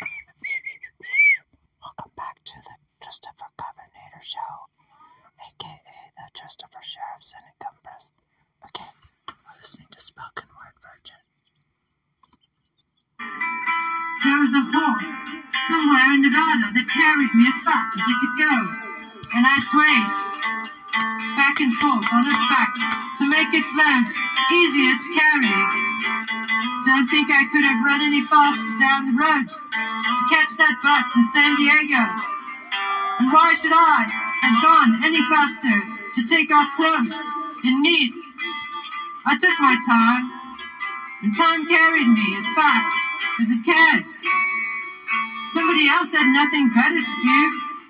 Welcome back to the Trista for Governator Show, aka the Trista for Sheriff Senate Compress. Okay, we're listening to Spoken Word Virgin. There was a horse somewhere in Nevada that carried me as fast as it could go, and I swayed back and forth on its back to make its load easier to carry. Don't think I could have run any faster down the road to catch that bus in San Diego. And why should I have gone any faster to take off clothes in Nice? I took my time, and time carried me as fast as it can. Somebody else had nothing better to do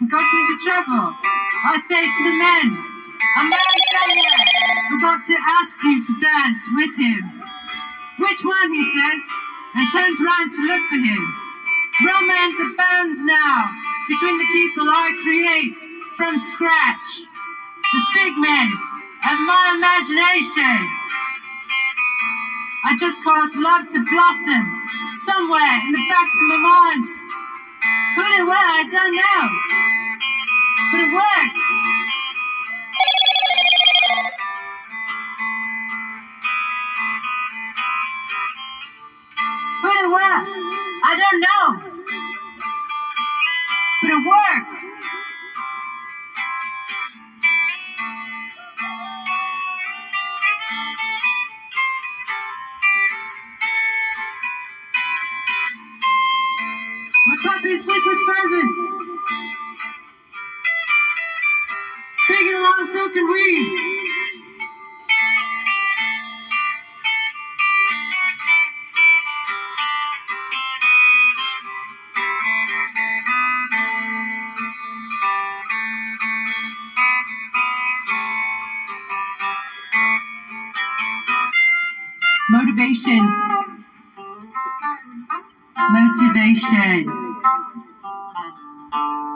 and got into trouble. I say to the men, a man forgot to ask you to dance with him. Which one, he says, and turns round to look for him. Romance abounds now between the people I create from scratch. The figment of my imagination. I just cause love to blossom somewhere in the back of my mind. Who it were, I don't know. But it worked. Who I don't know. But it worked. My puppies sleep with pheasants.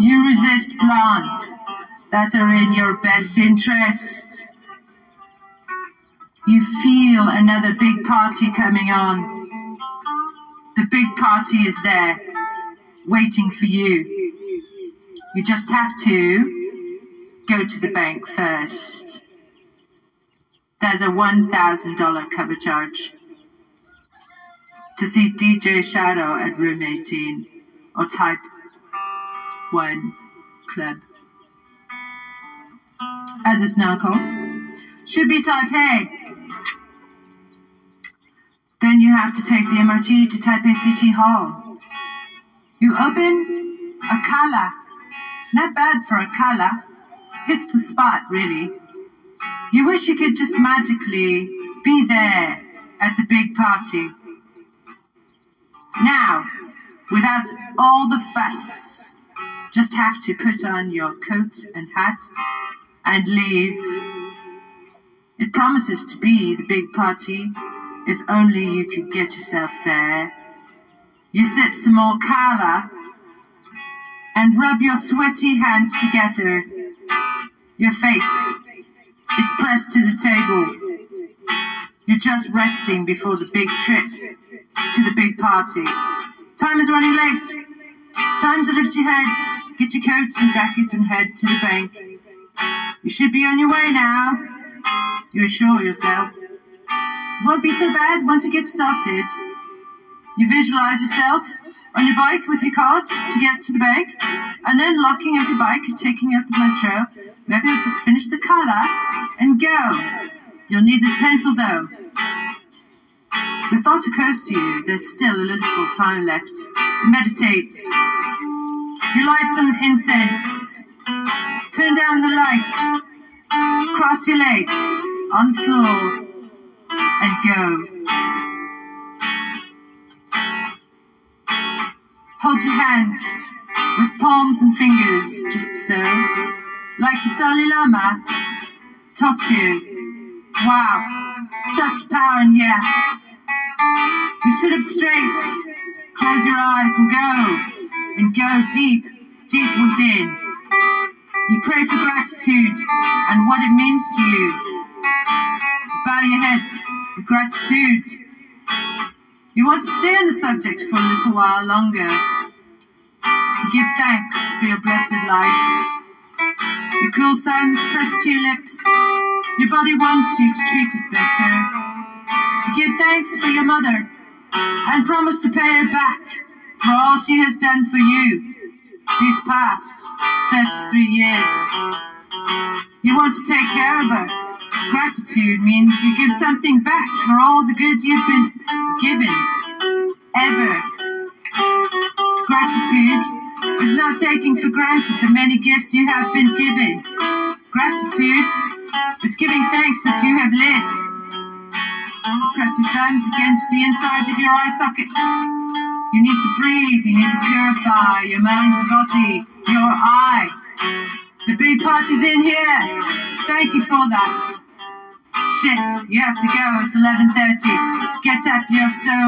You resist plants that are in your best interest. You feel another big party coming on. The big party is there, waiting for you. You just have to go to the bank first. There's a $1,000 cover charge to see DJ Shadow at room 18 or type 1 club. As it's now called, should be Taipei. Then you have to take the MRT to Taipei City Hall. You open a kala. Not bad for a kala. Hits the spot, really. You wish you could just magically be there at the big party. Now, without all the fuss, just have to put on your coat and hat and leave. It promises to be the big party if only you could get yourself there. You sip some more kala and rub your sweaty hands together. Your face is pressed to the table. You're just resting before the big trip to the big party. Time is running late. Time to lift your head, get your coats and jackets and head to the bank. You should be on your way now. You assure yourself. Won't be so bad once you get started. You visualize yourself on your bike with your card to get to the bank, and then locking up your bike, taking out the metro. Maybe you'll just finish the color and go. You'll need this pencil though. The thought occurs to you there's still a little time left to meditate. You light some incense, turn down the lights, cross your legs on the floor, and go. Hold your hands with palms and fingers, just so, like the Dalai Lama taught you. Wow, such power in here. You sit up straight, close your eyes and go, and go deep, deep within. You pray for gratitude and what it means to you. Bow your head with gratitude. You want to stay on the subject for a little while longer. You give thanks for your blessed life. Your cool thumbs press to your lips. Your body wants you to treat it better. You give thanks for your mother and promise to pay her back for all she has done for you these past 33 years. You want to take care of her. Gratitude means you give something back for all the good you've been given. Ever. Gratitude is not taking for granted the many gifts you have been given. Gratitude is giving thanks that you have lived. Press your thumbs against the inside of your eye sockets. You need to breathe, you need to purify your body, your eye. The big party's in here. Thank you for that. Shit, you have to go. It's 11.30. Get up, you're so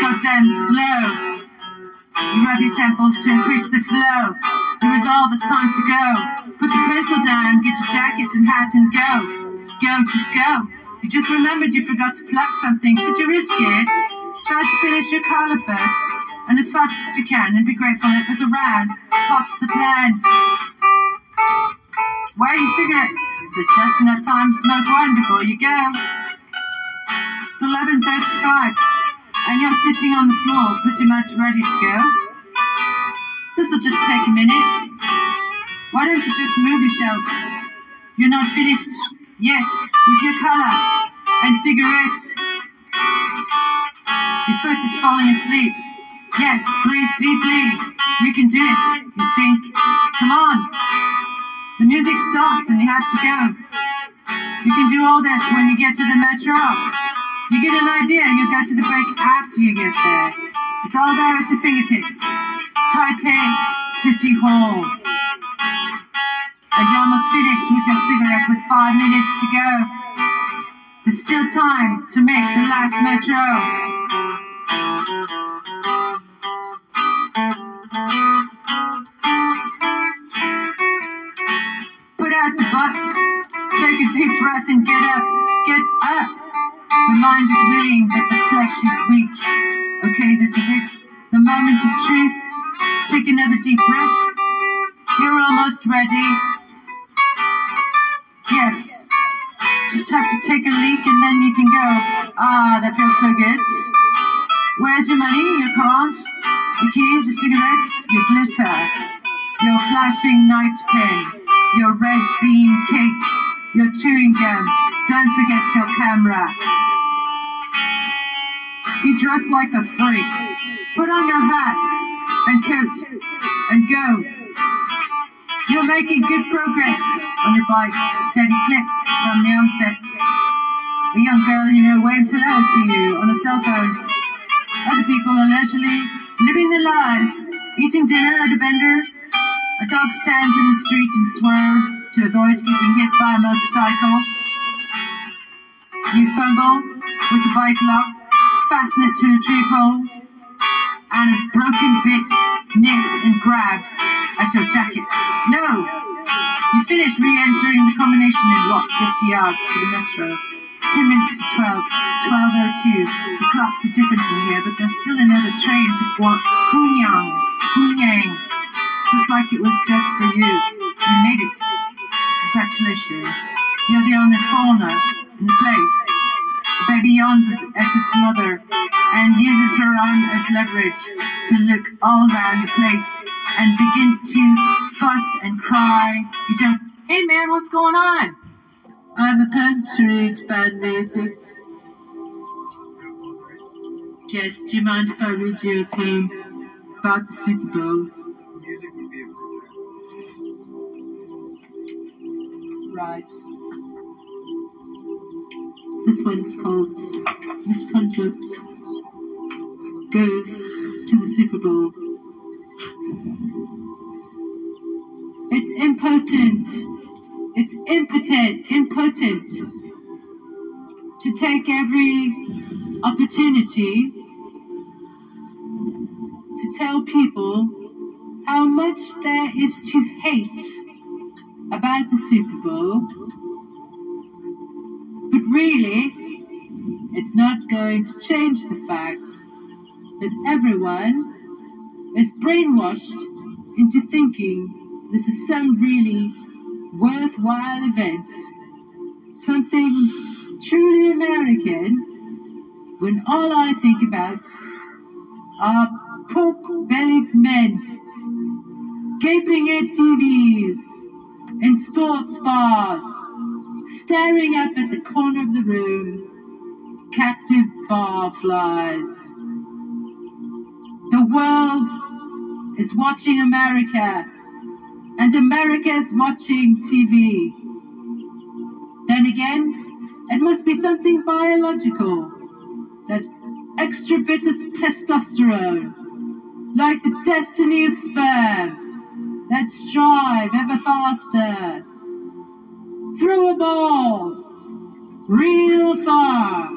goddamn slow. You rub your temples to increase the flow. You resolve it's time to go. Put the pencil down, get your jacket and hat and go. Go, just go. You just remembered you forgot to plug something. Should you risk it? Try to finish your collar first, and as fast as you can, and be grateful it was around. What's the plan? Where are your cigarettes? There's just enough time to smoke one before you go. It's 11.35, and you're sitting on the floor pretty much ready to go. This'll just take a minute. Why don't you just move yourself? You're not finished yet with your color and cigarettes. Your foot is falling asleep. Yes, breathe deeply. You can do it. You think, come on. The music stopped and you have to go. You can do all this when you get to the metro. You get an idea, you go to the break after you get there. It's all there at your fingertips. Taipei City Hall. And you're almost finished with your cigarette with five minutes to go. There's still time to make the last metro. Take a deep breath and get up. Get up. The mind is willing, but the flesh is weak. Okay, this is it. The moment of truth. Take another deep breath. You're almost ready. Yes. Just have to take a leak and then you can go. Ah, that feels so good. Where's your money, your card, your keys, your cigarettes, your glitter, your flashing night pin? your red bean cake, your chewing gum. Don't forget your camera. You dress like a freak. Put on your hat and coat and go. You're making good progress on your bike. Steady clip from the onset. A young girl you know waves hello to you on a cell phone. Other people are leisurely living their lives, eating dinner at a vendor. A dog stands in the street and swerves to avoid getting hit by a motorcycle. You fumble with the bike lock, fasten it to a tree pole, and a broken bit nips and grabs at your jacket. No! You finish re-entering the combination and walk 50 yards to the metro. Two minutes to 12, 12.02. The clocks are different in here, but there's still another train to Guan- Kunyang, Kunyang. Just like it was just for you. You made it. Congratulations. You're the only foreigner in the place. Baby yawns at its mother and uses her arm as leverage to look all around the place and begins to fuss and cry. You don't, hey man, what's going on? I'm a punctuate fanatic. Jess, do you mind if I read you a poem um, about the Super Bowl? Right. This one's called Misconduct Goes to the Super Bowl. It's impotent. It's impotent, impotent to take every opportunity to tell people how much there is to hate about the Super Bowl. But really, it's not going to change the fact that everyone is brainwashed into thinking this is some really worthwhile event, something truly American, when all I think about are pork bellied men gaping at TVs and sports bars, staring up at the corner of the room, captive barflies. The world is watching America, and America is watching TV. Then again, it must be something biological, that extra bit of testosterone, like the destiny of sperm, that drive ever faster, throw a ball, real far,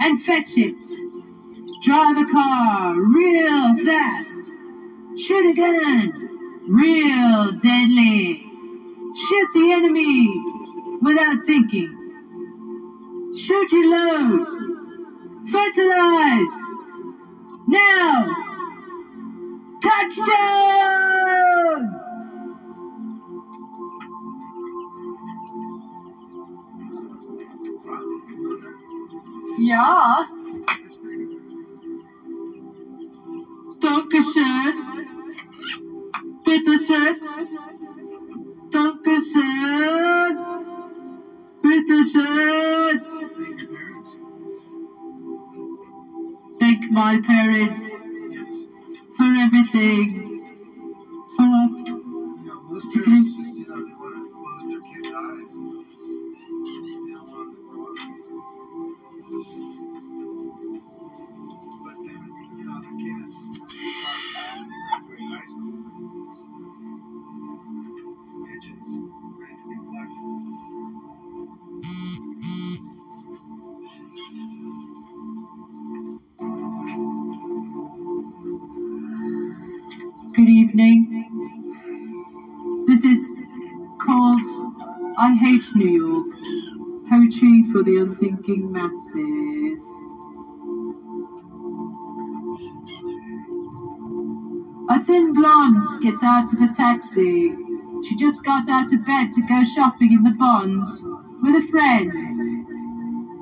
and fetch it. Drive a car real fast, shoot a gun real deadly, shoot the enemy without thinking, shoot your load, fertilize, now, touchdown! Ja, Dankeschön. Bitteschön. Dankeschön. Bitteschön. Thank my parents everything. Evening. This is called I Hate New York. Poetry for the unthinking masses. A thin blonde gets out of a taxi. She just got out of bed to go shopping in the Bond with her friends,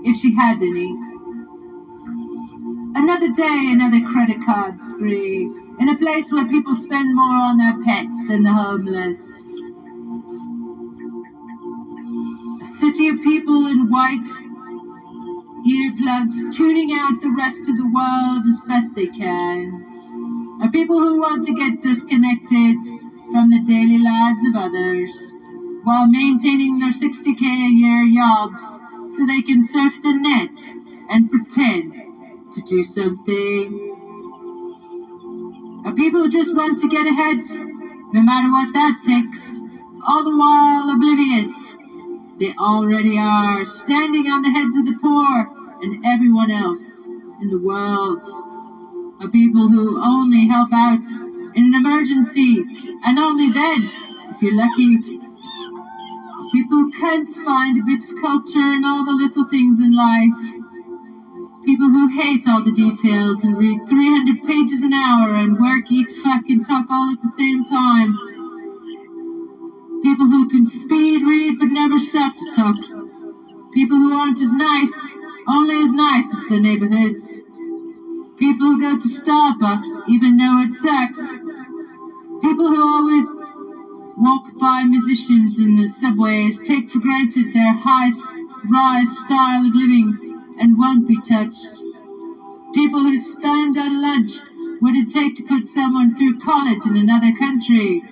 if she had any. Another day, another credit card spree, in a place where people spend more on their pets than the homeless. A city of people in white earplugs tuning out the rest of the world as best they can. A people who want to get disconnected from the daily lives of others while maintaining their 60k a year jobs so they can surf the net and pretend to do something. A people who just want to get ahead, no matter what that takes, all the while oblivious they already are standing on the heads of the poor and everyone else in the world. A people who only help out in an emergency and only then, if you're lucky. People can't find a bit of culture in all the little things in life. People who hate all the details and read 300 pages an hour and work, eat, fuck, and talk all at the same time. People who can speed read but never stop to talk. People who aren't as nice, only as nice as their neighborhoods. People who go to Starbucks even though it sucks. People who always walk by musicians in the subways, take for granted their high rise style of living and won't be touched. People who spend on lunch what it take to put someone through college in another country.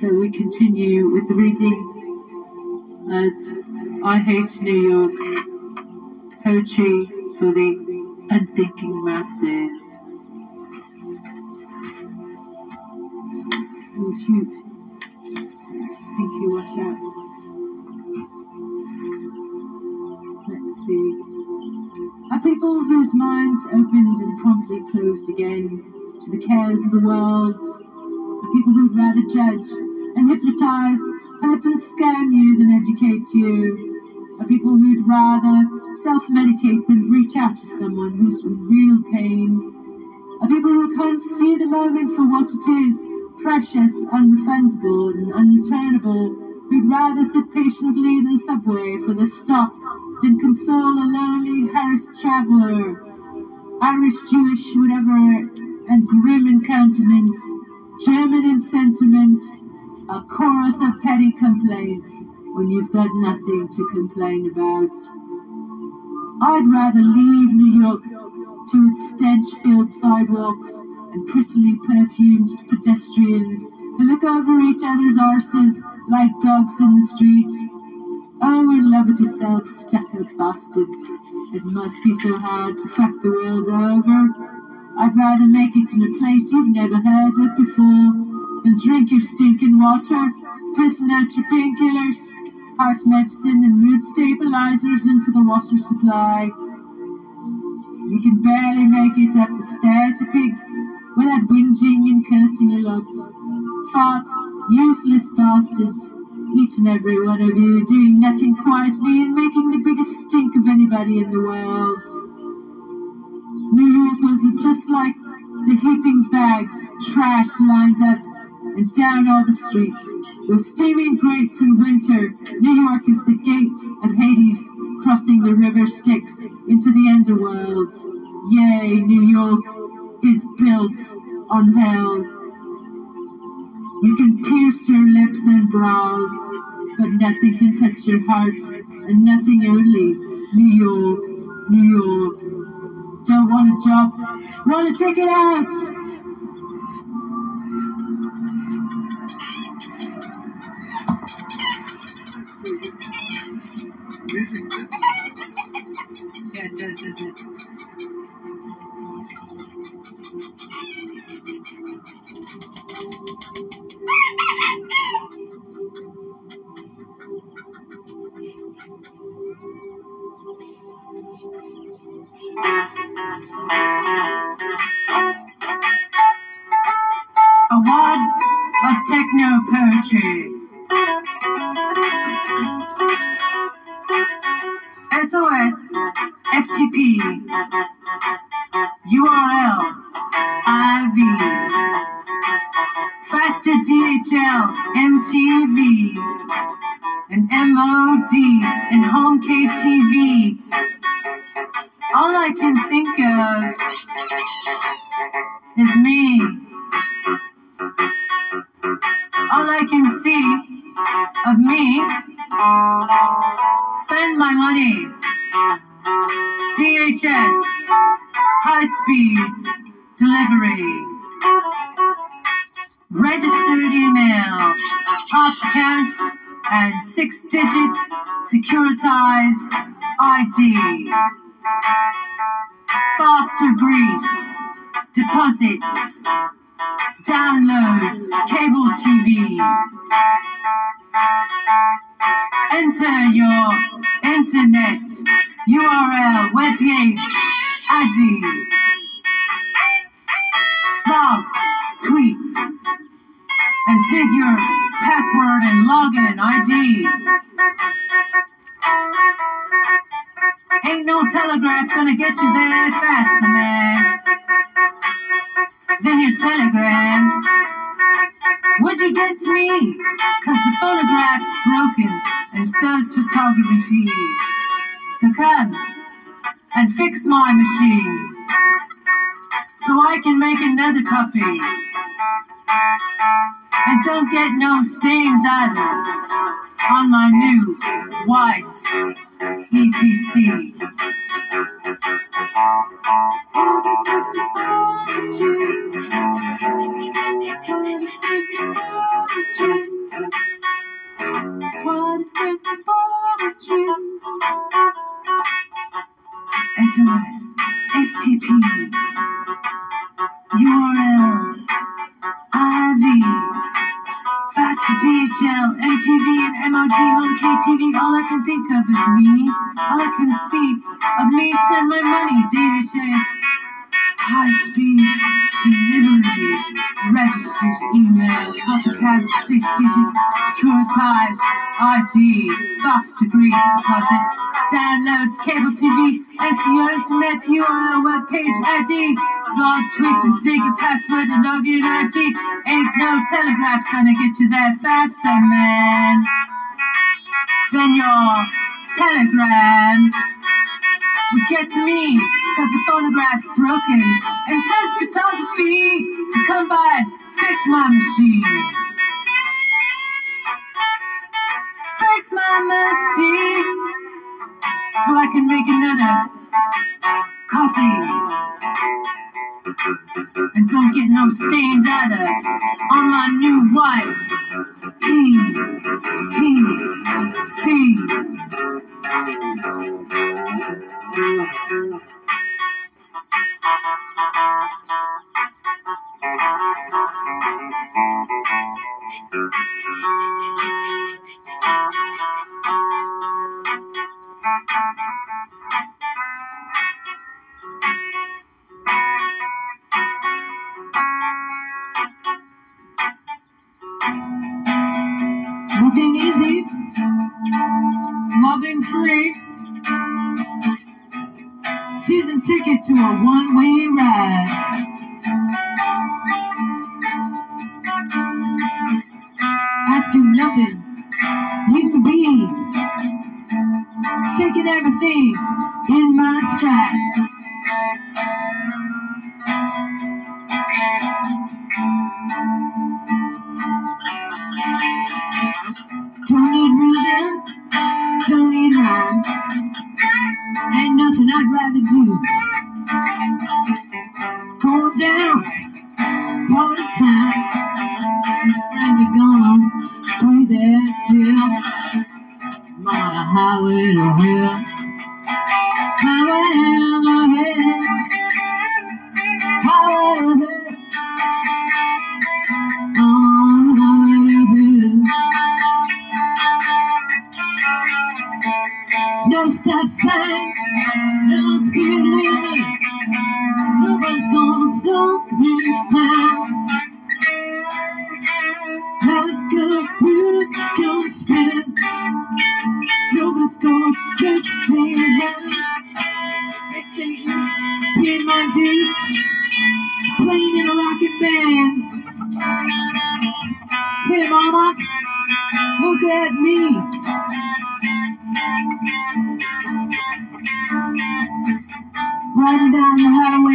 So we continue with the reading of I Hate New York, poetry for the unthinking masses. Oh shoot. Thank you, watch out. Let's see. Are people whose minds opened and promptly closed again to the cares of the world? Are people who who'd rather judge and hypnotize, hurt and scam you than educate you. Are people who'd rather self-medicate than reach out to someone who's in real pain. Are people who can't see the moment for what it is, precious, unrefundable and unreturnable, who'd rather sit patiently in the subway for the stop than console a lonely, harassed traveller. Irish, Jewish, whatever, and grim in countenance, German in sentiment, a chorus of petty complaints when you've got nothing to complain about. I'd rather leave New York to its stench-filled sidewalks and prettily perfumed pedestrians who look over each other's arses like dogs in the street. Oh, in love with yourself, stuck-up bastards. It must be so hard to fuck the world over. I'd rather make it in a place you've never heard of before than drink your stinking water, pissing out your painkillers, heart medicine and mood stabilizers into the water supply. You can barely make it up the stairs, you pig, without whinging and cursing a lot. Farts, useless bastards, each and every one of you doing nothing quietly and making the biggest stink of anybody in the world. New Yorkers are just like the heaping bags, trash lined up and down all the streets. With steaming grates in winter, New York is the gate of Hades, crossing the river Styx into the underworld. Yea, New York is built on hell. You can pierce your lips and brows, but nothing can touch your heart, and nothing only. New York, New York. Don't want a job, want to take it out. Of Techno Poetry. SOS FTP delivery. Registered email, account, and six digit securitized ID. Faster Greece, deposits, downloads, cable TV. Enter your internet URL webpage, ASI. Blog, tweets, and dig your password and login ID. Ain't no telegraph gonna get you there faster, man, than your telegram. Would you get to me? Cause the phonograph's broken and so's photography. So come and fix my machine so I can make another copy. And don't get no stains either on my new white EPC. What is it for? SOS, FTP, URL, IV, Faster DHL, MTV, and MOD Home KTV. All I can think of is me. All I can see of me send my money, DHS. high speed delivery, registers, email, copycat, six digits, securitized ID, fast degrees, deposits, downloads, cable TV, SEO, internet, URL, web page ID, blog, tweet, and dig a password and login ID. Ain't no telegraph gonna get you there faster, man. Than your telegram would get me because the phonograph's broken and says photography. So come by and fix my machine. Fix my machine so I can make another copy. And don't get no stains either on my new white PC. Living Season ticket to a one-way ride. Asking nothing, leaving be. Taking everything highway to hell. Riding down the highway,